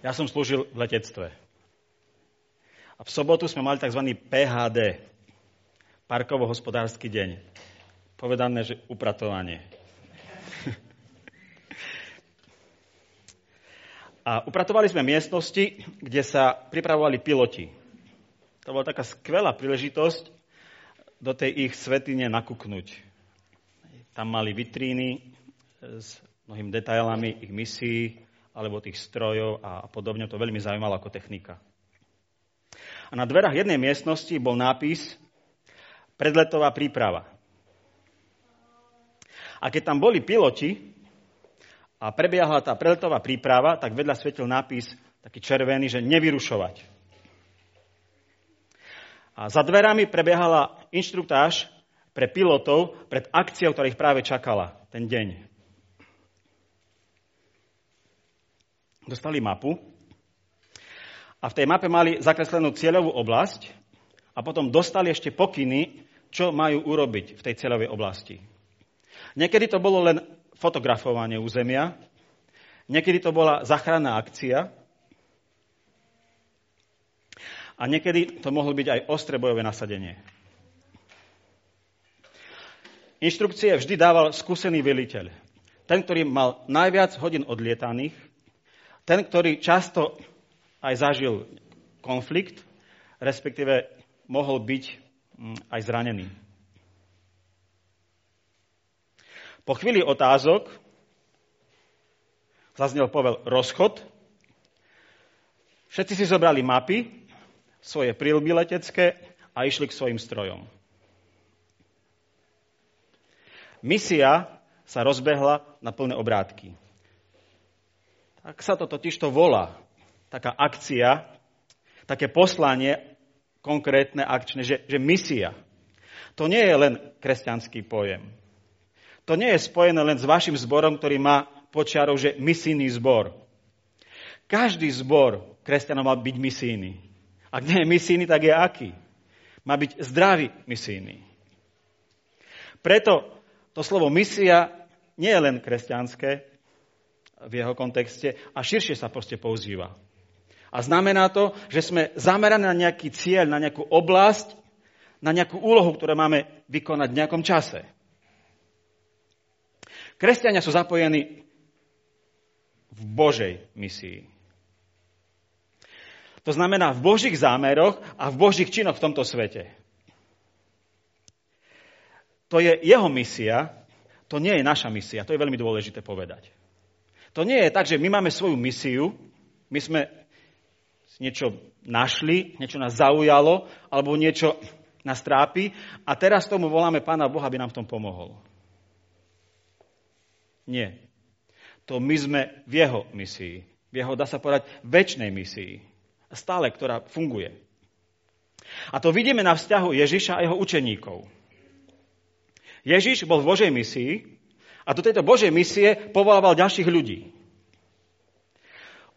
Ja som slúžil v letectve. A v sobotu sme mali tzv. PHD, parkovo-hospodársky deň. Povedané, že upratovanie. A upratovali sme miestnosti, kde sa pripravovali piloti. To bola taká skvelá príležitosť do tej ich svetine nakúknuť. Tam mali vitríny s mnohými detailami ich misií alebo tých strojov a podobne. To veľmi zaujímalo ako technika. A na dverách jednej miestnosti bol nápis predletová príprava. A keď tam boli piloti, a prebiehala tá preletová príprava, tak vedľa svetil nápis taký červený, že nevyrušovať. A za dverami prebiehala inštruktáž pre pilotov pred akciou, ktorá ich práve čakala ten deň. Dostali mapu a v tej mape mali zakreslenú cieľovú oblasť a potom dostali ešte pokyny, čo majú urobiť v tej cieľovej oblasti. Niekedy to bolo len fotografovanie územia. Niekedy to bola záchranná akcia. A niekedy to mohlo byť aj ostré bojové nasadenie. Inštrukcie vždy dával skúsený veliteľ. Ten, ktorý mal najviac hodín odlietaných, ten, ktorý často aj zažil konflikt, respektíve mohol byť mm, aj zranený. Po chvíli otázok zaznel povel rozchod. Všetci si zobrali mapy, svoje prílby letecké a išli k svojim strojom. Misia sa rozbehla na plné obrátky. Tak sa to totižto volá. Taká akcia, také poslanie, konkrétne akčné, že, že misia. To nie je len kresťanský pojem. To nie je spojené len s vašim zborom, ktorý má počiarov, že misijný zbor. Každý zbor kresťanov má byť misijný. Ak nie je misijný, tak je aký? Má byť zdravý misijný. Preto to slovo misia nie je len kresťanské v jeho kontexte a širšie sa proste používa. A znamená to, že sme zameraní na nejaký cieľ, na nejakú oblasť, na nejakú úlohu, ktorú máme vykonať v nejakom čase. Kresťania sú zapojení v Božej misii. To znamená v Božích zámeroch a v Božích činoch v tomto svete. To je jeho misia, to nie je naša misia. To je veľmi dôležité povedať. To nie je tak, že my máme svoju misiu, my sme niečo našli, niečo nás zaujalo, alebo niečo nás trápi a teraz tomu voláme Pána Boha, aby nám v tom pomohol. Nie. To my sme v jeho misii. V jeho, dá sa povedať, väčšnej misii. Stále, ktorá funguje. A to vidíme na vzťahu Ježiša a jeho učeníkov. Ježiš bol v Božej misii a do tejto Božej misie povolával ďalších ľudí.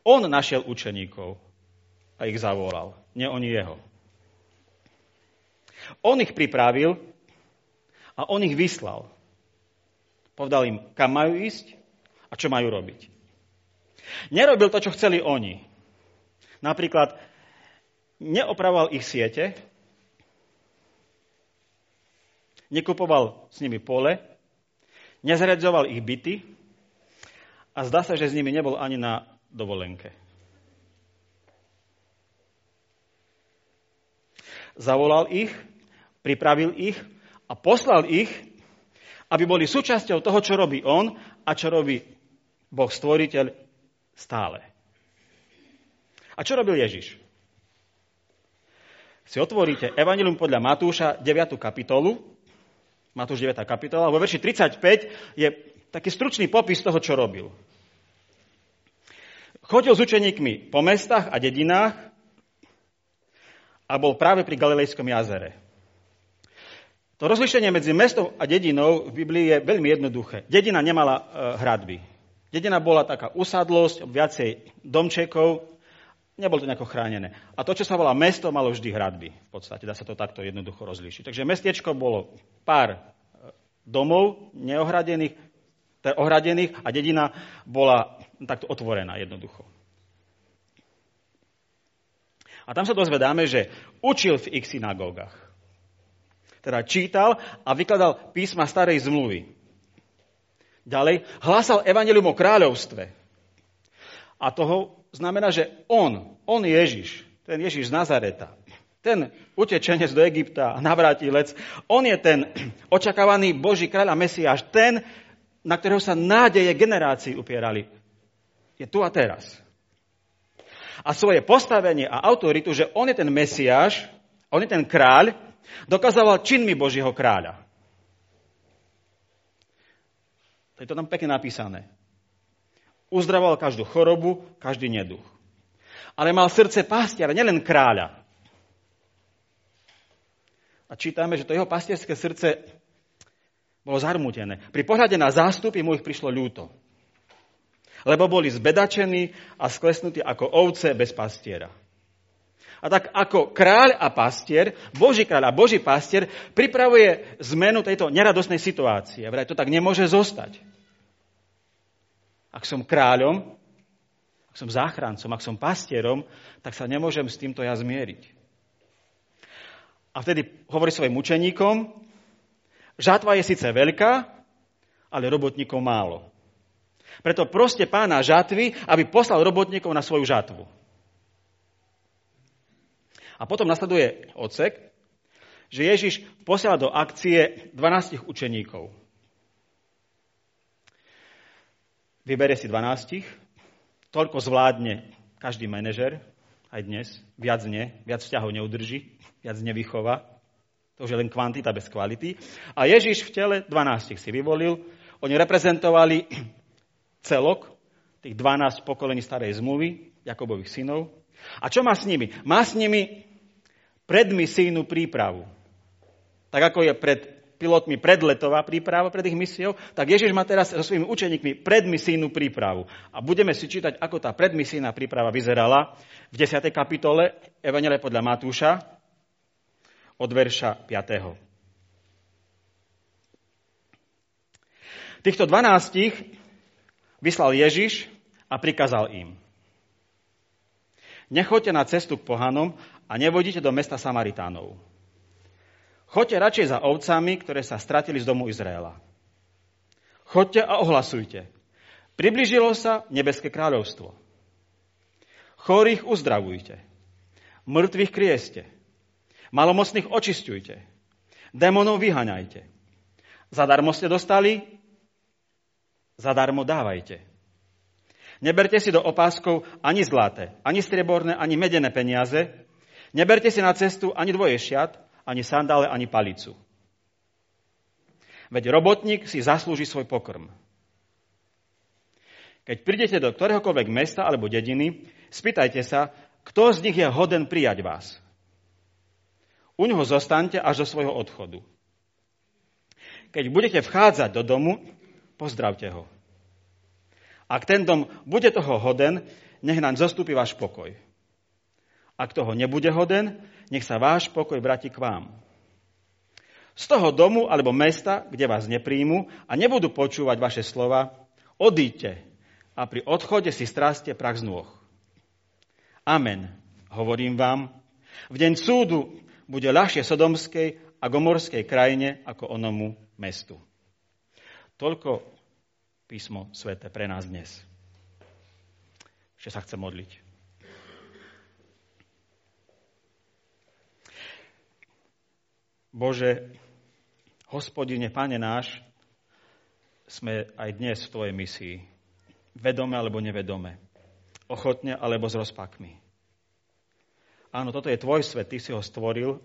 On našiel učeníkov a ich zavolal, nie oni jeho. On ich pripravil a on ich vyslal. Povedal im, kam majú ísť a čo majú robiť. Nerobil to, čo chceli oni. Napríklad neopravoval ich siete, nekupoval s nimi pole, nezredzoval ich byty a zdá sa, že s nimi nebol ani na dovolenke. Zavolal ich, pripravil ich a poslal ich aby boli súčasťou toho, čo robí on a čo robí Boh stvoriteľ stále. A čo robil Ježiš? Si otvoríte Evangelium podľa Matúša 9. kapitolu, Matúš 9. kapitola, vo verši 35 je taký stručný popis toho, čo robil. Chodil s učeníkmi po mestách a dedinách a bol práve pri Galilejskom jazere. To rozlišenie medzi mestom a dedinou v Biblii je veľmi jednoduché. Dedina nemala e, hradby. Dedina bola taká usadlosť, viacej domčekov, nebolo to nejako chránené. A to, čo sa volá mesto, malo vždy hradby. V podstate dá sa to takto jednoducho rozlíšiť. Takže mestiečko bolo pár e, domov neohradených, ohradených a dedina bola takto otvorená jednoducho. A tam sa dozvedáme, že učil v ich synagógach. Teda čítal a vykladal písma starej zmluvy. Ďalej, hlásal evanelium o kráľovstve. A toho znamená, že on, on Ježiš, ten Ježiš z Nazareta, ten utečenec do Egypta a navrátilec, on je ten očakávaný Boží kráľ a Mesiáš, ten, na ktorého sa nádeje generácií upierali. Je tu a teraz. A svoje postavenie a autoritu, že on je ten Mesiáš, on je ten kráľ, dokázal činmi Božieho kráľa. To je to tam pekne napísané. Uzdravoval každú chorobu, každý neduch. Ale mal srdce pastiera, nielen kráľa. A čítame, že to jeho pastierské srdce bolo zarmutené. Pri pohľade na zástupy mu ich prišlo ľúto. Lebo boli zbedačení a sklesnutí ako ovce bez pastiera. A tak ako kráľ a pastier, Boží kráľ a Boží pastier pripravuje zmenu tejto neradosnej situácie. Vraj to tak nemôže zostať. Ak som kráľom, ak som záchrancom, ak som pastierom, tak sa nemôžem s týmto ja zmieriť. A vtedy hovorí svojim učeníkom, žatva je síce veľká, ale robotníkov málo. Preto proste pána žatvy, aby poslal robotníkov na svoju žatvu. A potom nasleduje odsek, že Ježiš posiela do akcie 12 učeníkov. Vybere si 12, toľko zvládne každý manažer, aj dnes, viac nie, viac vzťahov neudrží, viac nevychová. To už je len kvantita bez kvality. A Ježiš v tele 12 si vyvolil, oni reprezentovali celok, tých 12 pokolení starej zmluvy, Jakobových synov. A čo má s nimi? Má s nimi predmisijnú prípravu. Tak ako je pred pilotmi predletová príprava pred ich misiou, tak Ježiš má teraz so svojimi učeníkmi predmisijnú prípravu. A budeme si čítať, ako tá predmisijná príprava vyzerala v 10. kapitole Evangele podľa Matúša od verša 5. Týchto 12 vyslal Ježiš a prikázal im. Nechoďte na cestu k pohanom a nevodíte do mesta Samaritánov. Choďte radšej za ovcami, ktoré sa stratili z domu Izraela. Choďte a ohlasujte. Približilo sa nebeské kráľovstvo. Chorých uzdravujte. Mŕtvych krieste. Malomocných očistujte. Démonov vyhaňajte. Zadarmo ste dostali, zadarmo dávajte. Neberte si do opáskov ani zlaté, ani strieborné, ani medené peniaze, Neberte si na cestu ani dvoje šiat, ani sandále, ani palicu. Veď robotník si zaslúži svoj pokrm. Keď prídete do ktoréhokoľvek mesta alebo dediny, spýtajte sa, kto z nich je hoden prijať vás. U ňoho zostaňte až do svojho odchodu. Keď budete vchádzať do domu, pozdravte ho. Ak ten dom bude toho hoden, nech nám zostúpi váš pokoj. Ak toho nebude hoden, nech sa váš pokoj vráti k vám. Z toho domu alebo mesta, kde vás nepríjmu a nebudú počúvať vaše slova, odíďte a pri odchode si straste prach z nôh. Amen, hovorím vám, v deň súdu bude ľahšie sodomskej a gomorskej krajine ako onomu mestu. Toľko písmo svete pre nás dnes. Ešte sa chcem modliť. Bože, hospodine, Pane náš, sme aj dnes v Tvojej misii. Vedome alebo nevedome. Ochotne alebo s rozpakmi. Áno, toto je Tvoj svet, Ty si ho stvoril.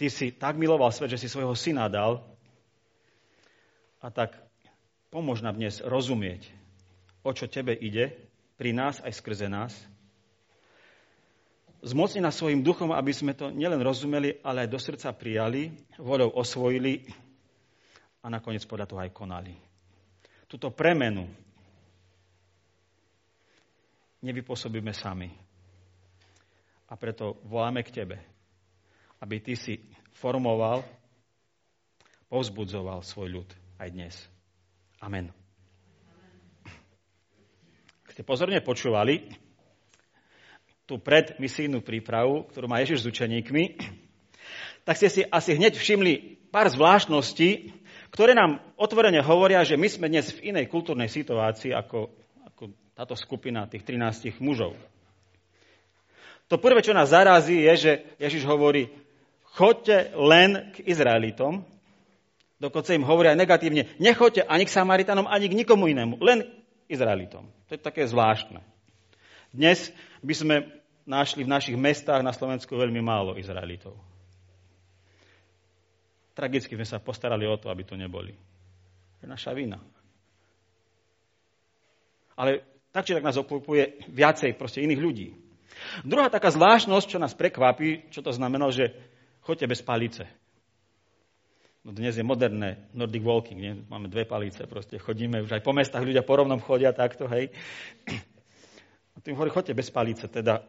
Ty si tak miloval svet, že si svojho syna dal. A tak pomôž nám dnes rozumieť, o čo Tebe ide, pri nás aj skrze nás – zmocni nás svojim duchom, aby sme to nielen rozumeli, ale aj do srdca prijali, voľou osvojili a nakoniec podľa toho aj konali. Tuto premenu nevypôsobíme sami. A preto voláme k Tebe, aby Ty si formoval, povzbudzoval svoj ľud aj dnes. Amen. Ak ste pozorne počúvali, tú predmisijnú prípravu, ktorú má Ježiš s učeníkmi, tak ste si asi hneď všimli pár zvláštností, ktoré nám otvorene hovoria, že my sme dnes v inej kultúrnej situácii ako, ako táto skupina tých 13 mužov. To prvé, čo nás zarazí, je, že Ježiš hovorí, chodte len k Izraelitom, dokonca im hovorí aj negatívne, nechoďte ani k Samaritanom, ani k nikomu inému, len Izraelitom. To je také zvláštne. Dnes by sme našli v našich mestách na Slovensku veľmi málo Izraelitov. Tragicky sme sa postarali o to, aby to neboli. To je naša vina. Ale tak či tak nás obklopuje viacej proste iných ľudí. Druhá taká zvláštnosť, čo nás prekvapí, čo to znamená, že choďte bez palice. No dnes je moderné Nordic walking, nie? máme dve palice, proste chodíme, už aj po mestách ľudia po rovnom chodia takto, hej. Tým hovorí, choďte bez palice, teda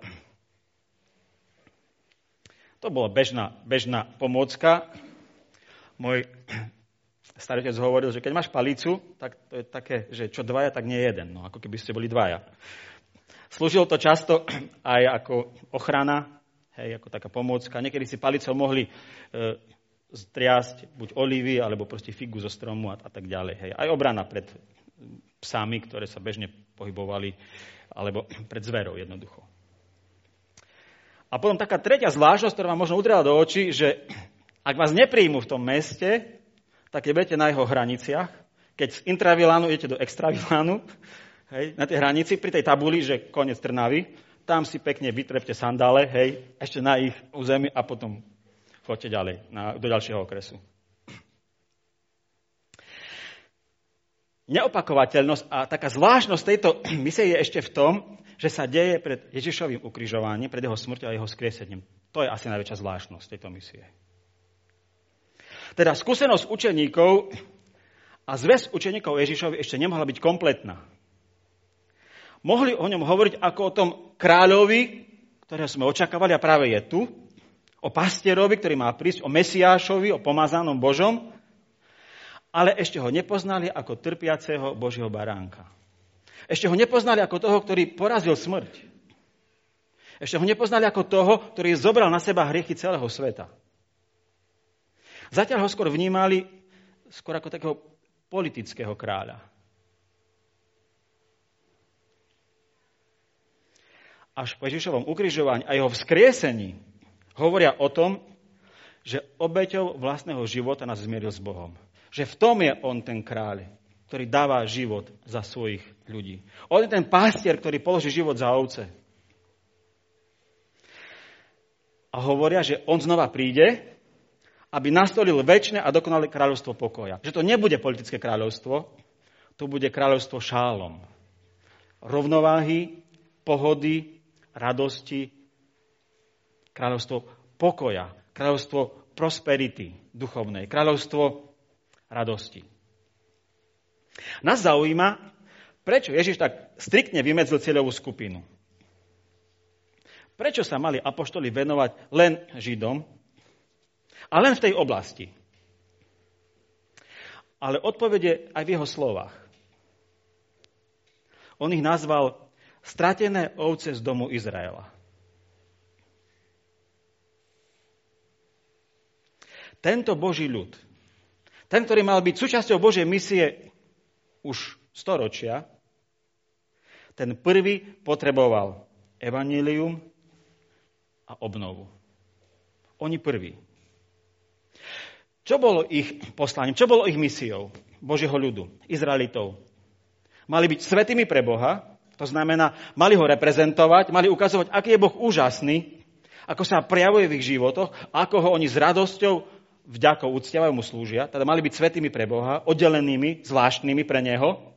to bola bežná, bežná pomôcka, môj starý otec hovoril, že keď máš palicu, tak to je také, že čo dvaja, tak nie jeden. No, ako keby ste boli dvaja. Slúžilo to často aj ako ochrana, hej, ako taká pomôcka. Niekedy si palicou mohli e, striasť buď olivy, alebo proste figu zo stromu a, a tak ďalej. Hej. Aj obrana pred psami, ktoré sa bežne pohybovali, alebo pred zverou jednoducho. A potom taká tretia zvláštnosť, ktorá vám možno udrela do očí, že ak vás nepríjmu v tom meste, tak je budete na jeho hraniciach. Keď z intravilánu idete do extravilánu, hej, na tej hranici, pri tej tabuli, že koniec Trnavy, tam si pekne vytrepte sandále, hej, ešte na ich území a potom choďte ďalej, na, do ďalšieho okresu. Neopakovateľnosť a taká zvláštnosť tejto misie je ešte v tom, že sa deje pred Ježišovým ukrižovaním, pred jeho smrťou a jeho skriesením. To je asi najväčšia zvláštnosť tejto misie. Teda skúsenosť učeníkov a zväz učeníkov Ježišovi ešte nemohla byť kompletná. Mohli o ňom hovoriť ako o tom kráľovi, ktorého sme očakávali a práve je tu, o pastierovi, ktorý má prísť, o Mesiášovi, o pomazanom Božom, ale ešte ho nepoznali ako trpiaceho Božieho baránka. Ešte ho nepoznali ako toho, ktorý porazil smrť. Ešte ho nepoznali ako toho, ktorý zobral na seba hriechy celého sveta. Zatiaľ ho skôr vnímali skôr ako takého politického kráľa. Až po Ježišovom ukrižovaní a jeho vzkriesení hovoria o tom, že obeťou vlastného života nás zmieril s Bohom. Že v tom je on ten kráľ, ktorý dáva život za svojich ľudí. On je ten pastier, ktorý položí život za ovce. A hovoria, že on znova príde aby nastolil väčšie a dokonalé kráľovstvo pokoja. Že to nebude politické kráľovstvo, to bude kráľovstvo šálom. Rovnováhy, pohody, radosti, kráľovstvo pokoja, kráľovstvo prosperity duchovnej, kráľovstvo radosti. Nás zaujíma, prečo Ježiš tak striktne vymedzil cieľovú skupinu. Prečo sa mali apoštoli venovať len Židom a len v tej oblasti. Ale odpovede aj v jeho slovách. On ich nazval stratené ovce z domu Izraela. Tento Boží ľud, ten, ktorý mal byť súčasťou Božej misie už storočia, ten prvý potreboval evanílium a obnovu. Oni prví. Čo bolo ich poslaním? Čo bolo ich misiou Božieho ľudu, Izraelitov? Mali byť svetými pre Boha, to znamená, mali ho reprezentovať, mali ukazovať, aký je Boh úžasný, ako sa prejavuje v ich životoch, ako ho oni s radosťou, vďakou, uctiavajú mu slúžia. Teda mali byť svetými pre Boha, oddelenými, zvláštnymi pre Neho.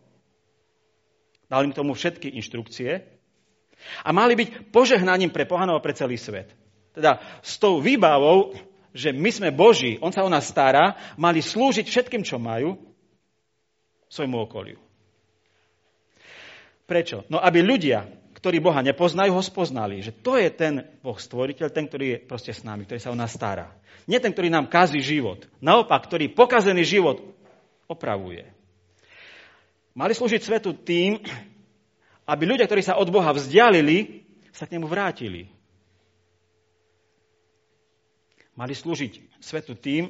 Dali im tomu všetky inštrukcie. A mali byť požehnaním pre pohanov a pre celý svet. Teda s tou výbavou, že my sme Boží, On sa o nás stará, mali slúžiť všetkým, čo majú, svojmu okoliu. Prečo? No aby ľudia, ktorí Boha nepoznajú, ho spoznali. Že to je ten Boh stvoriteľ, ten, ktorý je proste s nami, ktorý sa o nás stará. Nie ten, ktorý nám kazí život. Naopak, ktorý pokazený život opravuje. Mali slúžiť svetu tým, aby ľudia, ktorí sa od Boha vzdialili, sa k nemu vrátili. Mali slúžiť svetu tým,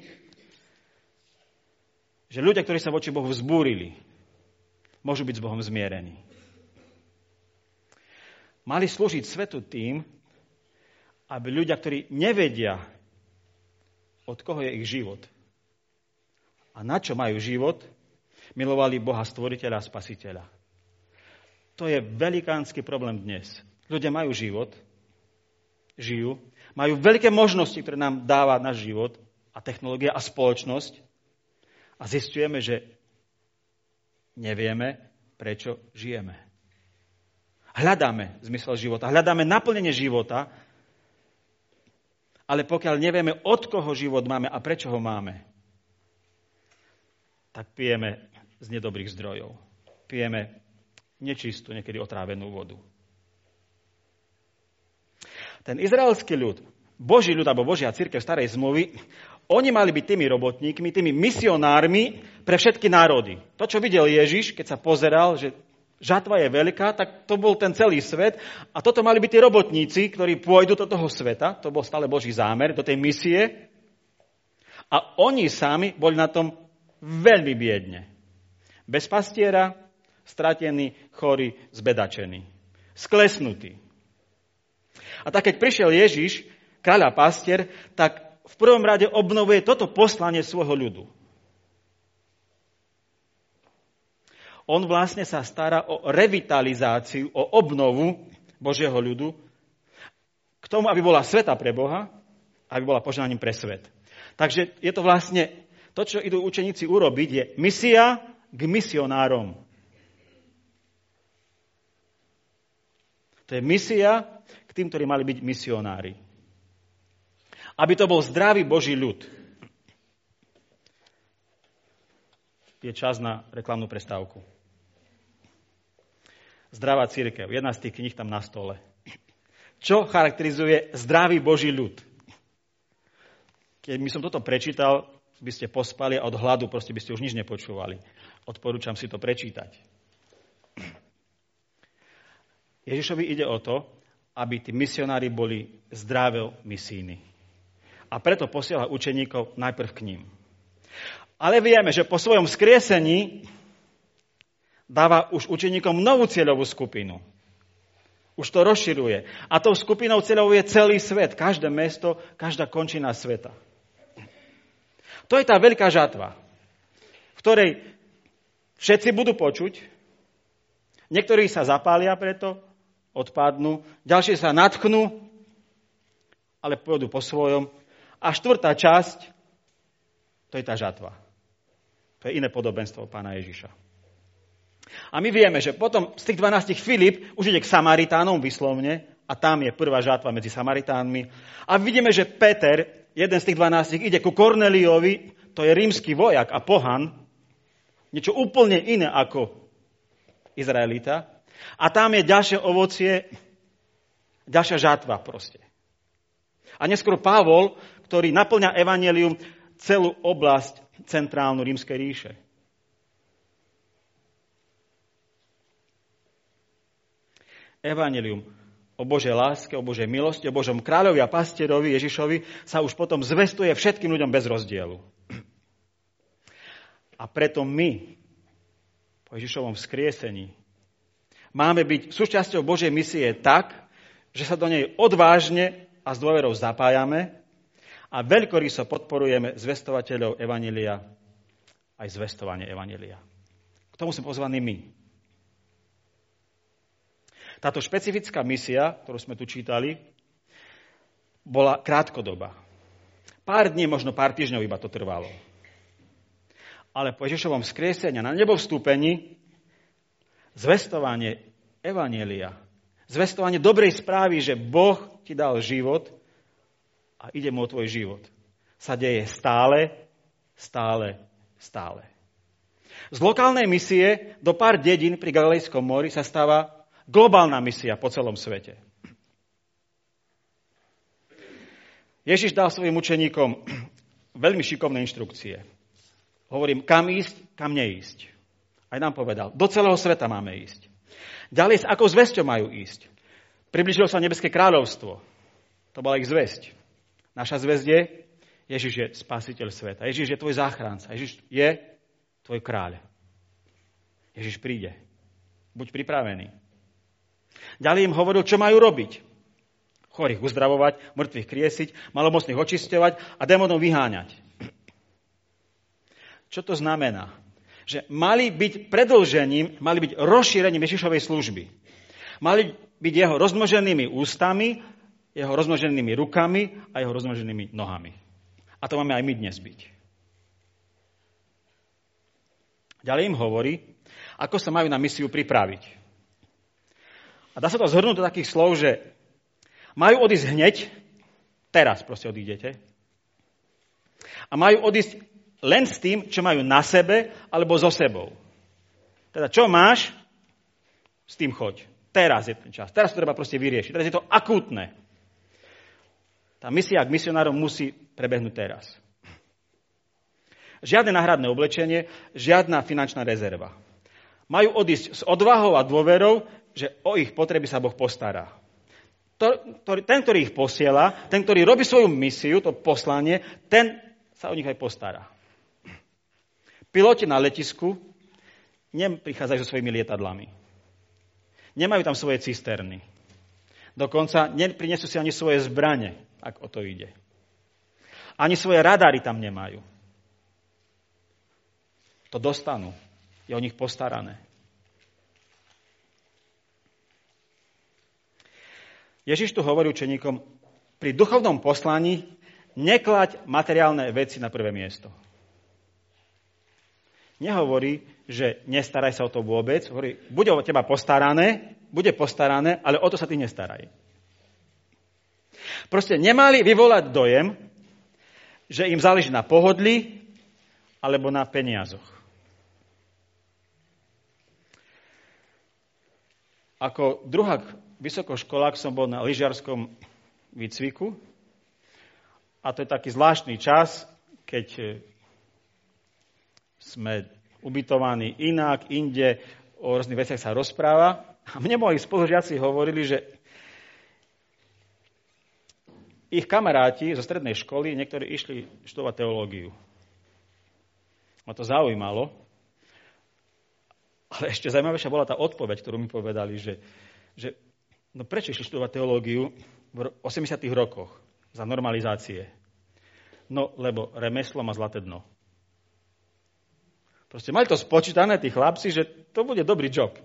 že ľudia, ktorí sa voči Bohu vzbúrili, môžu byť s Bohom zmierení. Mali slúžiť svetu tým, aby ľudia, ktorí nevedia, od koho je ich život a na čo majú život, milovali Boha stvoriteľa a spasiteľa. To je velikánsky problém dnes. Ľudia majú život, žijú, majú veľké možnosti, ktoré nám dáva náš život a technológia a spoločnosť a zistujeme, že nevieme, prečo žijeme. Hľadáme zmysel života, hľadáme naplnenie života, ale pokiaľ nevieme, od koho život máme a prečo ho máme, tak pijeme z nedobrých zdrojov. Pijeme nečistú, niekedy otrávenú vodu. Ten izraelský ľud, Boží ľud alebo Božia církev starej zmluvy, oni mali byť tými robotníkmi, tými misionármi pre všetky národy. To, čo videl Ježiš, keď sa pozeral, že žatva je veľká, tak to bol ten celý svet. A toto mali byť tí robotníci, ktorí pôjdu do toho sveta, to bol stále Boží zámer, do tej misie. A oni sami boli na tom veľmi biedne. Bez pastiera, stratení, chorí, zbedačení. Sklesnutí. A tak keď prišiel Ježiš, kráľa pastier, tak v prvom rade obnovuje toto poslanie svojho ľudu. On vlastne sa stará o revitalizáciu, o obnovu Božieho ľudu, k tomu, aby bola sveta pre Boha, aby bola požehnaním pre svet. Takže je to vlastne, to, čo idú učeníci urobiť, je misia k misionárom. To je misia k tým, ktorí mali byť misionári. Aby to bol zdravý Boží ľud. Je čas na reklamnú prestávku. Zdravá církev, jedna z tých kníh tam na stole. Čo charakterizuje zdravý Boží ľud? Keď by som toto prečítal, by ste pospali a od hladu proste by ste už nič nepočúvali. Odporúčam si to prečítať. Ježišovi ide o to, aby tí misionári boli zdravé misíny. A preto posiela učeníkov najprv k ním. Ale vieme, že po svojom skriesení dáva už učeníkom novú cieľovú skupinu. Už to rozširuje. A tou skupinou cieľovou je celý svet, každé mesto, každá končina sveta. To je tá veľká žatva, v ktorej všetci budú počuť, niektorí sa zapália preto, odpadnú, ďalší sa natknú, ale pôjdu po svojom. A štvrtá časť, to je tá žatva. To je iné podobenstvo pána Ježiša. A my vieme, že potom z tých 12 Filip už ide k Samaritánom vyslovne a tam je prvá žátva medzi Samaritánmi. A vidíme, že Peter, jeden z tých 12, ide ku Korneliovi, to je rímsky vojak a pohan, niečo úplne iné ako Izraelita. A tam je ďalšie ovocie, ďalšia žátva proste. A neskôr Pavol, ktorý naplňa evanelium celú oblasť centrálnu rímskej ríše. Evanelium o Božej láske, o Božej milosti, o Božom kráľovi a pastierovi Ježišovi sa už potom zvestuje všetkým ľuďom bez rozdielu. A preto my, po Ježišovom vzkriesení, máme byť súčasťou Božej misie tak, že sa do nej odvážne a s dôverou zapájame a veľkoryso podporujeme zvestovateľov Evanília aj zvestovanie Evanília. K tomu sme pozvaní my. Táto špecifická misia, ktorú sme tu čítali, bola krátkodoba. Pár dní, možno pár týždňov iba to trvalo. Ale po Ježišovom skriesení na nebo vstúpení zvestovanie Evanielia, zvestovanie dobrej správy, že Boh ti dal život a ide mu o tvoj život, sa deje stále, stále, stále. Z lokálnej misie do pár dedín pri Galilejskom mori sa stáva Globálna misia po celom svete. Ježiš dal svojim učeníkom veľmi šikovné inštrukcie. Hovorím, kam ísť, kam neísť. Aj nám povedal, do celého sveta máme ísť. Ďalej, s akou zväzťou majú ísť. Približilo sa nebeské kráľovstvo. To bola ich zväzť. Naša zväzť je, Ježiš je spasiteľ sveta. Ježiš je tvoj záchranca. Ježiš je tvoj kráľ. Ježiš príde. Buď pripravený. Ďalej im hovoril, čo majú robiť. Chorých uzdravovať, mŕtvych kriesiť, malomocných očisťovať a démonov vyháňať. Čo to znamená? Že mali byť predlžením, mali byť rozšírením Ježišovej služby. Mali byť jeho rozmnoženými ústami, jeho rozmnoženými rukami a jeho rozmnoženými nohami. A to máme aj my dnes byť. Ďalej im hovorí, ako sa majú na misiu pripraviť. A dá sa to zhrnúť do takých slov, že majú odísť hneď, teraz proste odídete, a majú odísť len s tým, čo majú na sebe alebo so sebou. Teda čo máš, s tým choď. Teraz je ten čas. Teraz to treba proste vyriešiť. Teraz je to akútne. Tá misia k misionárom musí prebehnúť teraz. Žiadne náhradné oblečenie, žiadna finančná rezerva. Majú odísť s odvahou a dôverou, že o ich potreby sa Boh postará. Ten, ktorý ich posiela, ten, ktorý robí svoju misiu, to poslanie, ten sa o nich aj postará. Piloti na letisku neprichádzajú so svojimi lietadlami. Nemajú tam svoje cisterny. Dokonca neprinesú si ani svoje zbrane, ak o to ide. Ani svoje radary tam nemajú. To dostanú. Je o nich postarané. Ježiš tu hovorí učeníkom, pri duchovnom poslaní neklať materiálne veci na prvé miesto nehovorí, že nestaraj sa o to vôbec. Hovorí, bude o teba postarané, bude postarané, ale o to sa ty nestaraj. Proste nemali vyvolať dojem, že im záleží na pohodli alebo na peniazoch. Ako druhák vysokoškolák som bol na lyžiarskom výcviku a to je taký zvláštny čas, keď sme ubytovaní inak, inde, o rôznych veciach sa rozpráva. A mne moji spolužiaci hovorili, že ich kamaráti zo strednej školy, niektorí išli študovať teológiu. Ma to zaujímalo. Ale ešte zaujímavejšia bola tá odpoveď, ktorú mi povedali, že, že no prečo išli študovať teológiu v 80. rokoch za normalizácie? No, lebo remeslo má zlaté dno. Proste mali to spočítané tí chlapci, že to bude dobrý job.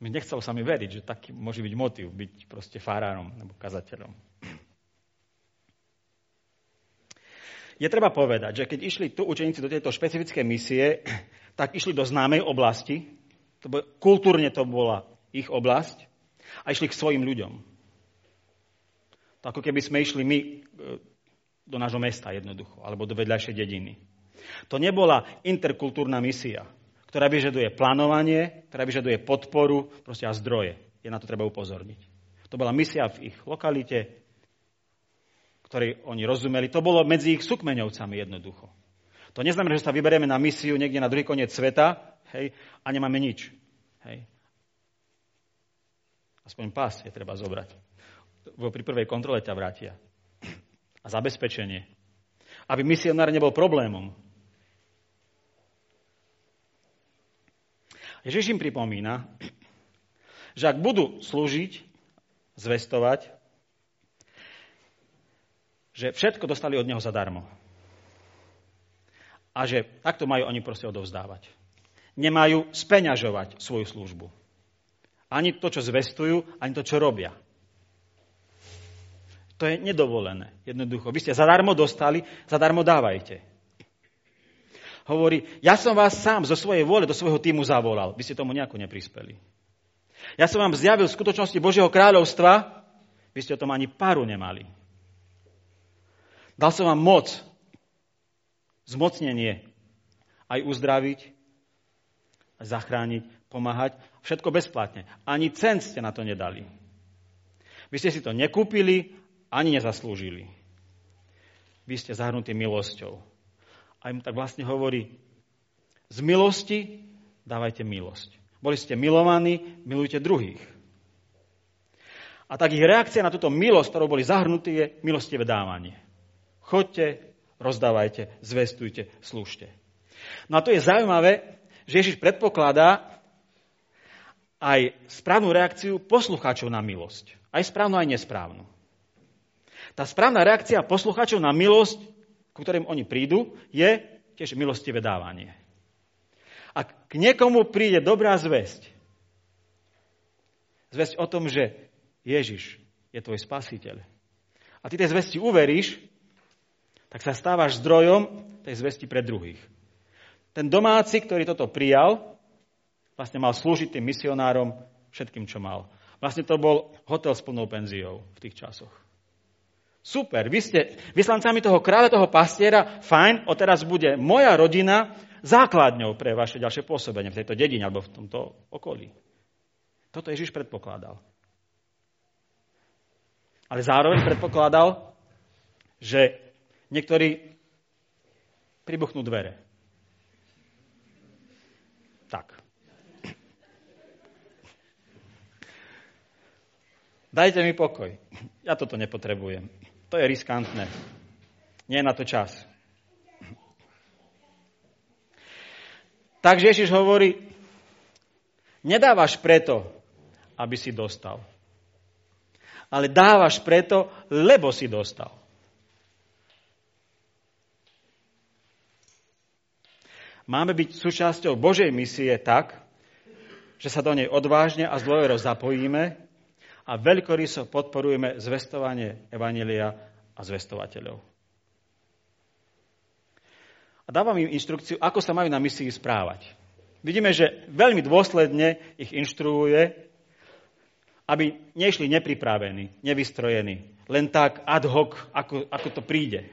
Mi nechcelo sa mi veriť, že taký môže byť motiv, byť proste farárom nebo kazateľom. Je treba povedať, že keď išli tu učeníci do tejto špecifické misie, tak išli do známej oblasti, to bolo, kultúrne to bola ich oblasť, a išli k svojim ľuďom. To ako keby sme išli my e, do nášho mesta jednoducho, alebo do vedľajšej dediny. To nebola interkultúrna misia, ktorá vyžaduje plánovanie, ktorá vyžaduje podporu proste a zdroje. Je na to treba upozorniť. To bola misia v ich lokalite, ktorej oni rozumeli. To bolo medzi ich sukmeňovcami jednoducho. To neznamená, že sa vyberieme na misiu niekde na druhý koniec sveta hej, a nemáme nič. Hej. Aspoň pás je treba zobrať. Pri prvej kontrole ťa vrátia. A zabezpečenie. Aby misionár nebol problémom. Ježiš im pripomína, že ak budú slúžiť, zvestovať, že všetko dostali od neho zadarmo. A že takto majú oni proste odovzdávať. Nemajú speňažovať svoju službu. Ani to, čo zvestujú, ani to, čo robia. To je nedovolené. Jednoducho. Vy ste zadarmo dostali, zadarmo dávajte hovorí, ja som vás sám zo svojej vôle do svojho týmu zavolal. Vy ste tomu nejako neprispeli. Ja som vám zjavil v skutočnosti Božieho kráľovstva, vy ste o tom ani paru nemali. Dal som vám moc, zmocnenie, aj uzdraviť, zachrániť, pomáhať, všetko bezplatne. Ani cent ste na to nedali. Vy ste si to nekúpili, ani nezaslúžili. Vy ste zahrnutí milosťou. A im tak vlastne hovorí, z milosti dávajte milosť. Boli ste milovaní, milujte druhých. A tak ich reakcia na túto milosť, ktorou boli zahrnutí, je milostivé dávanie. Chodte, rozdávajte, zvestujte, slúžte. No a to je zaujímavé, že Ježiš predpokladá aj správnu reakciu poslucháčov na milosť. Aj správnu, aj nesprávnu. Tá správna reakcia poslucháčov na milosť, ku ktorým oni prídu, je tiež milostivé dávanie. Ak k niekomu príde dobrá zväzť, zväzť o tom, že Ježiš je tvoj spasiteľ. A ty tej zvesti uveríš, tak sa stávaš zdrojom tej zvesti pre druhých. Ten domáci, ktorý toto prijal, vlastne mal slúžiť tým misionárom všetkým, čo mal. Vlastne to bol hotel s plnou penziou v tých časoch. Super, vy ste vyslancami toho kráľa, toho pastiera, fajn, odteraz bude moja rodina základňou pre vaše ďalšie pôsobenie v tejto dedine alebo v tomto okolí. Toto Ježiš predpokladal. Ale zároveň predpokladal, že niektorí pribuchnú dvere. Tak. Dajte mi pokoj. Ja toto nepotrebujem. To je riskantné. Nie je na to čas. Takže Ježiš hovorí, nedávaš preto, aby si dostal ale dávaš preto, lebo si dostal. Máme byť súčasťou Božej misie tak, že sa do nej odvážne a z dôverou zapojíme a veľkoryso podporujeme zvestovanie Evanelia a zvestovateľov. A dávam im inštrukciu, ako sa majú na misii správať. Vidíme, že veľmi dôsledne ich inštruuje aby nešli nepripravení, nevystrojení, len tak ad hoc, ako, ako to príde.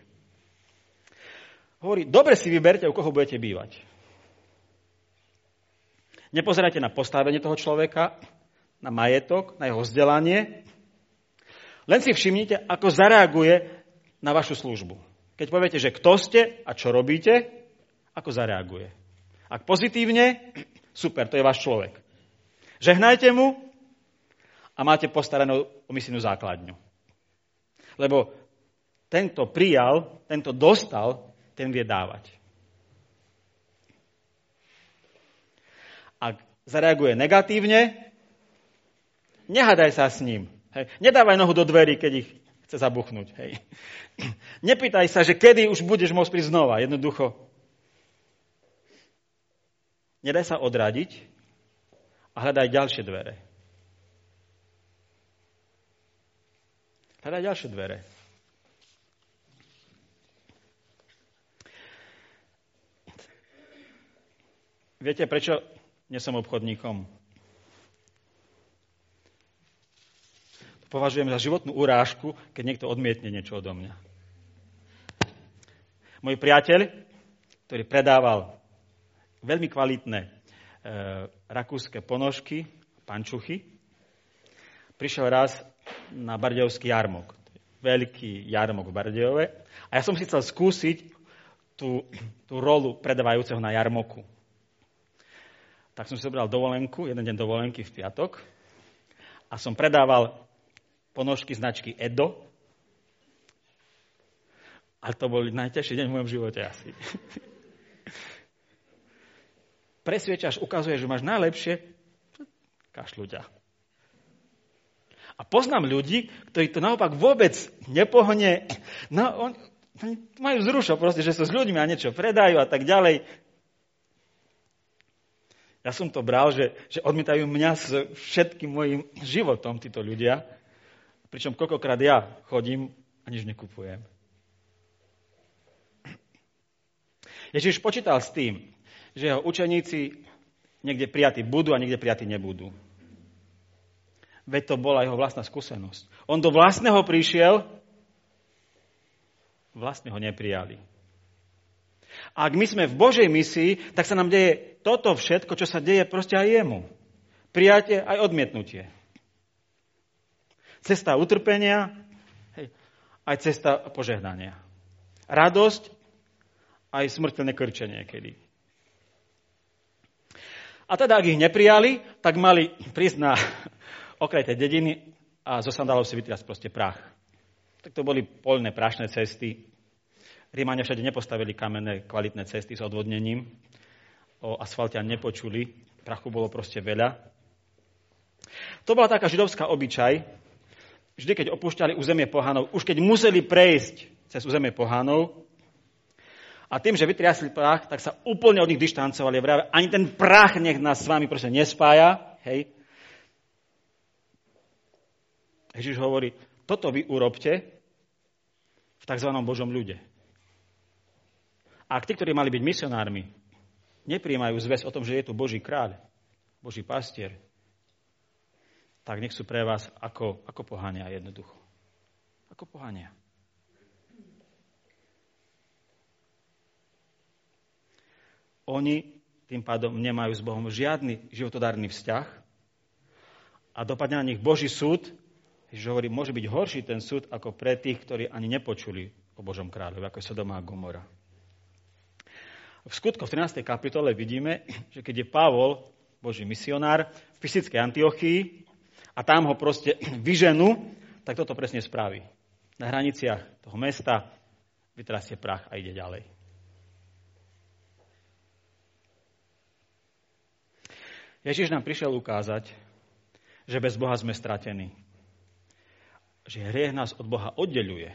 Hovorí, dobre si vyberte, u koho budete bývať. Nepozerajte na postavenie toho človeka, na majetok, na jeho vzdelanie. Len si všimnite, ako zareaguje na vašu službu. Keď poviete, že kto ste a čo robíte, ako zareaguje. Ak pozitívne, super, to je váš človek. Žehnajte mu, a máte postaranú o misijnú základňu. Lebo tento prijal, tento dostal, ten vie dávať. Ak zareaguje negatívne, nehadaj sa s ním. Hej. Nedávaj nohu do dverí, keď ich chce zabuchnúť. Hej. Nepýtaj sa, že kedy už budeš môcť prísť znova. Jednoducho. Nedaj sa odradiť a hľadaj ďalšie dvere. Hľadaj ďalšie dvere. Viete, prečo nie som obchodníkom? Považujem za životnú urážku, keď niekto odmietne niečo odo mňa. Môj priateľ, ktorý predával veľmi kvalitné e, rakúske ponožky, pančuchy, prišiel raz na Bardejovský jarmok. Veľký jarmok v Bardejove. A ja som si chcel skúsiť tú, tú rolu predávajúceho na jarmoku. Tak som si zobral dovolenku, jeden deň dovolenky v piatok a som predával ponožky značky Edo. A to bol najťažší deň v mojom živote asi. Presviečaš, ukazuje, že máš najlepšie, kašľu ťa. A poznám ľudí, ktorí to naopak vôbec nepohne. No, on, oni majú zrušo proste, že sú s ľuďmi a niečo predajú a tak ďalej. Ja som to bral, že, že odmietajú mňa s všetkým môjim životom títo ľudia, pričom koľkokrát ja chodím a nič nekupujem. Ježiš počítal s tým, že jeho učeníci niekde prijatí budú a niekde prijatí nebudú. Veď to bola jeho vlastná skúsenosť. On do vlastného prišiel, vlastne ho neprijali. Ak my sme v Božej misii, tak sa nám deje toto všetko, čo sa deje proste aj jemu. Prijatie aj odmietnutie. Cesta utrpenia, hej, aj cesta požehnania. Radosť, aj smrteľné krčenie kedy. A teda, ak ich neprijali, tak mali prísť na okraj tej dediny a zo sandálov si vytriasť proste prach. Tak to boli poľné prašné cesty. Rímania všade nepostavili kamenné kvalitné cesty s odvodnením. O asfalte nepočuli. Prachu bolo proste veľa. To bola taká židovská obyčaj. Vždy, keď opúšťali územie pohanov, už keď museli prejsť cez územie pohanov, a tým, že vytriasli prach, tak sa úplne od nich dištancovali. Vrave, ani ten prach nech nás s vami proste nespája. Hej. Ježiš hovorí, toto vy urobte v tzv. Božom ľude. Ak tí, ktorí mali byť misionármi, nepríjmajú zväz o tom, že je tu Boží kráľ, Boží pastier, tak nech sú pre vás ako, ako pohania jednoducho. Ako pohania. Oni tým pádom nemajú s Bohom žiadny životodárny vzťah a dopadne na nich Boží súd. Ježiš hovorí, môže byť horší ten súd ako pre tých, ktorí ani nepočuli o Božom kráľovi, ako je Sodoma a Gomora. V skutku v 13. kapitole vidíme, že keď je Pavol, Boží misionár, v fyzickej Antiochii a tam ho proste vyženú, tak toto presne spraví. Na hraniciach toho mesta vytrasie prach a ide ďalej. Ježiš nám prišiel ukázať, že bez Boha sme stratení. Že hriech nás od Boha oddeluje.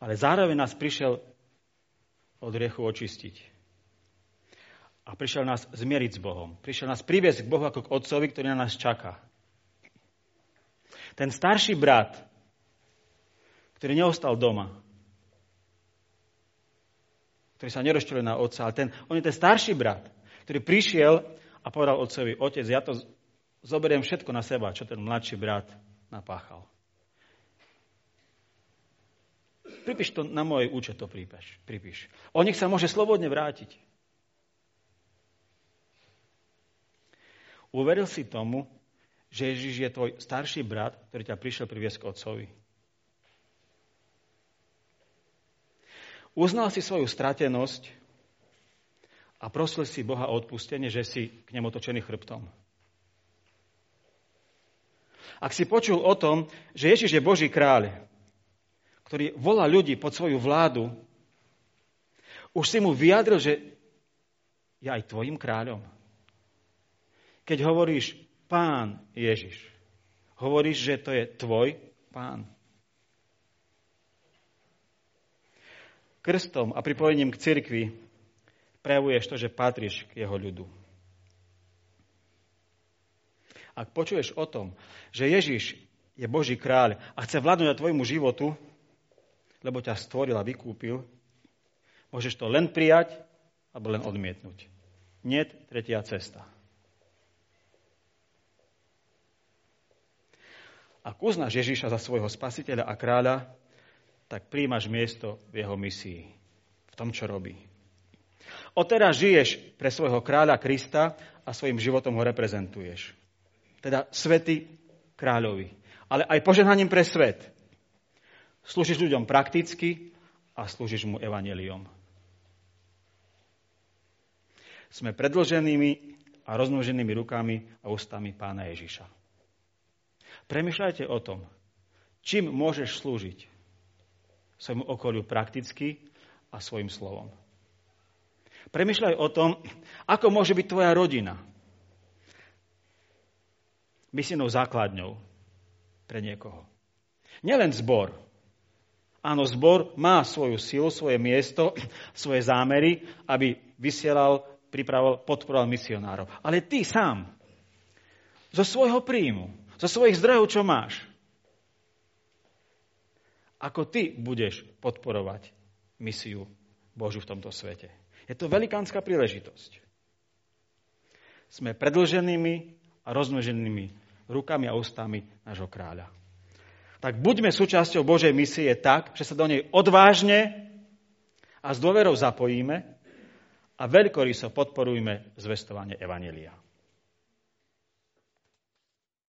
Ale zároveň nás prišiel od hriechu očistiť. A prišiel nás zmieriť s Bohom. Prišiel nás priviesť k Bohu ako k Otcovi, ktorý na nás čaká. Ten starší brat, ktorý neostal doma, ktorý sa nerozčilil na otca, ale ten, on je ten starší brat, ktorý prišiel a povedal otcovi, otec, ja to zoberiem všetko na seba, čo ten mladší brat napáchal. Pripíš to na môj účet, to pripíš. pripíš. On nech sa môže slobodne vrátiť. Uveril si tomu, že Ježiš je tvoj starší brat, ktorý ťa prišiel priviesť k otcovi. Uznal si svoju stratenosť a prosil si Boha o odpustenie, že si k nemu točený chrbtom. Ak si počul o tom, že Ježiš je Boží kráľ, ktorý volá ľudí pod svoju vládu, už si mu vyjadril, že je aj tvojim kráľom. Keď hovoríš pán Ježiš, hovoríš, že to je tvoj pán. Krstom a pripojením k cirkvi prejavuješ to, že patríš k jeho ľudu. Ak počuješ o tom, že Ježiš je Boží kráľ a chce vládnuť na tvojmu životu, lebo ťa stvoril a vykúpil, môžeš to len prijať alebo len odmietnúť. Nie tretia cesta. Ak uznáš Ježiša za svojho spasiteľa a kráľa, tak príjmaš miesto v jeho misii, v tom, čo robí. Odteraz žiješ pre svojho kráľa Krista a svojim životom ho reprezentuješ. Teda svety kráľovi. Ale aj poženaním pre svet. Slúžiš ľuďom prakticky a slúžiš mu evaneliom. Sme predloženými a rozmnoženými rukami a ústami pána Ježiša. Premýšľajte o tom, čím môžeš slúžiť svojmu okoliu prakticky a svojim slovom. Premýšľaj o tom, ako môže byť tvoja rodina misijnou základňou pre niekoho. Nielen zbor. Áno, zbor má svoju silu, svoje miesto, svoje zámery, aby vysielal, pripravoval, podporoval misionárov. Ale ty sám, zo svojho príjmu, zo svojich zdrojov, čo máš, ako ty budeš podporovať misiu Božu v tomto svete. Je to velikánska príležitosť. Sme predlženými a rozmnoženými rukami a ústami nášho kráľa. Tak buďme súčasťou Božej misie tak, že sa do nej odvážne a s dôverou zapojíme a veľkoryso podporujme zvestovanie Evanelia.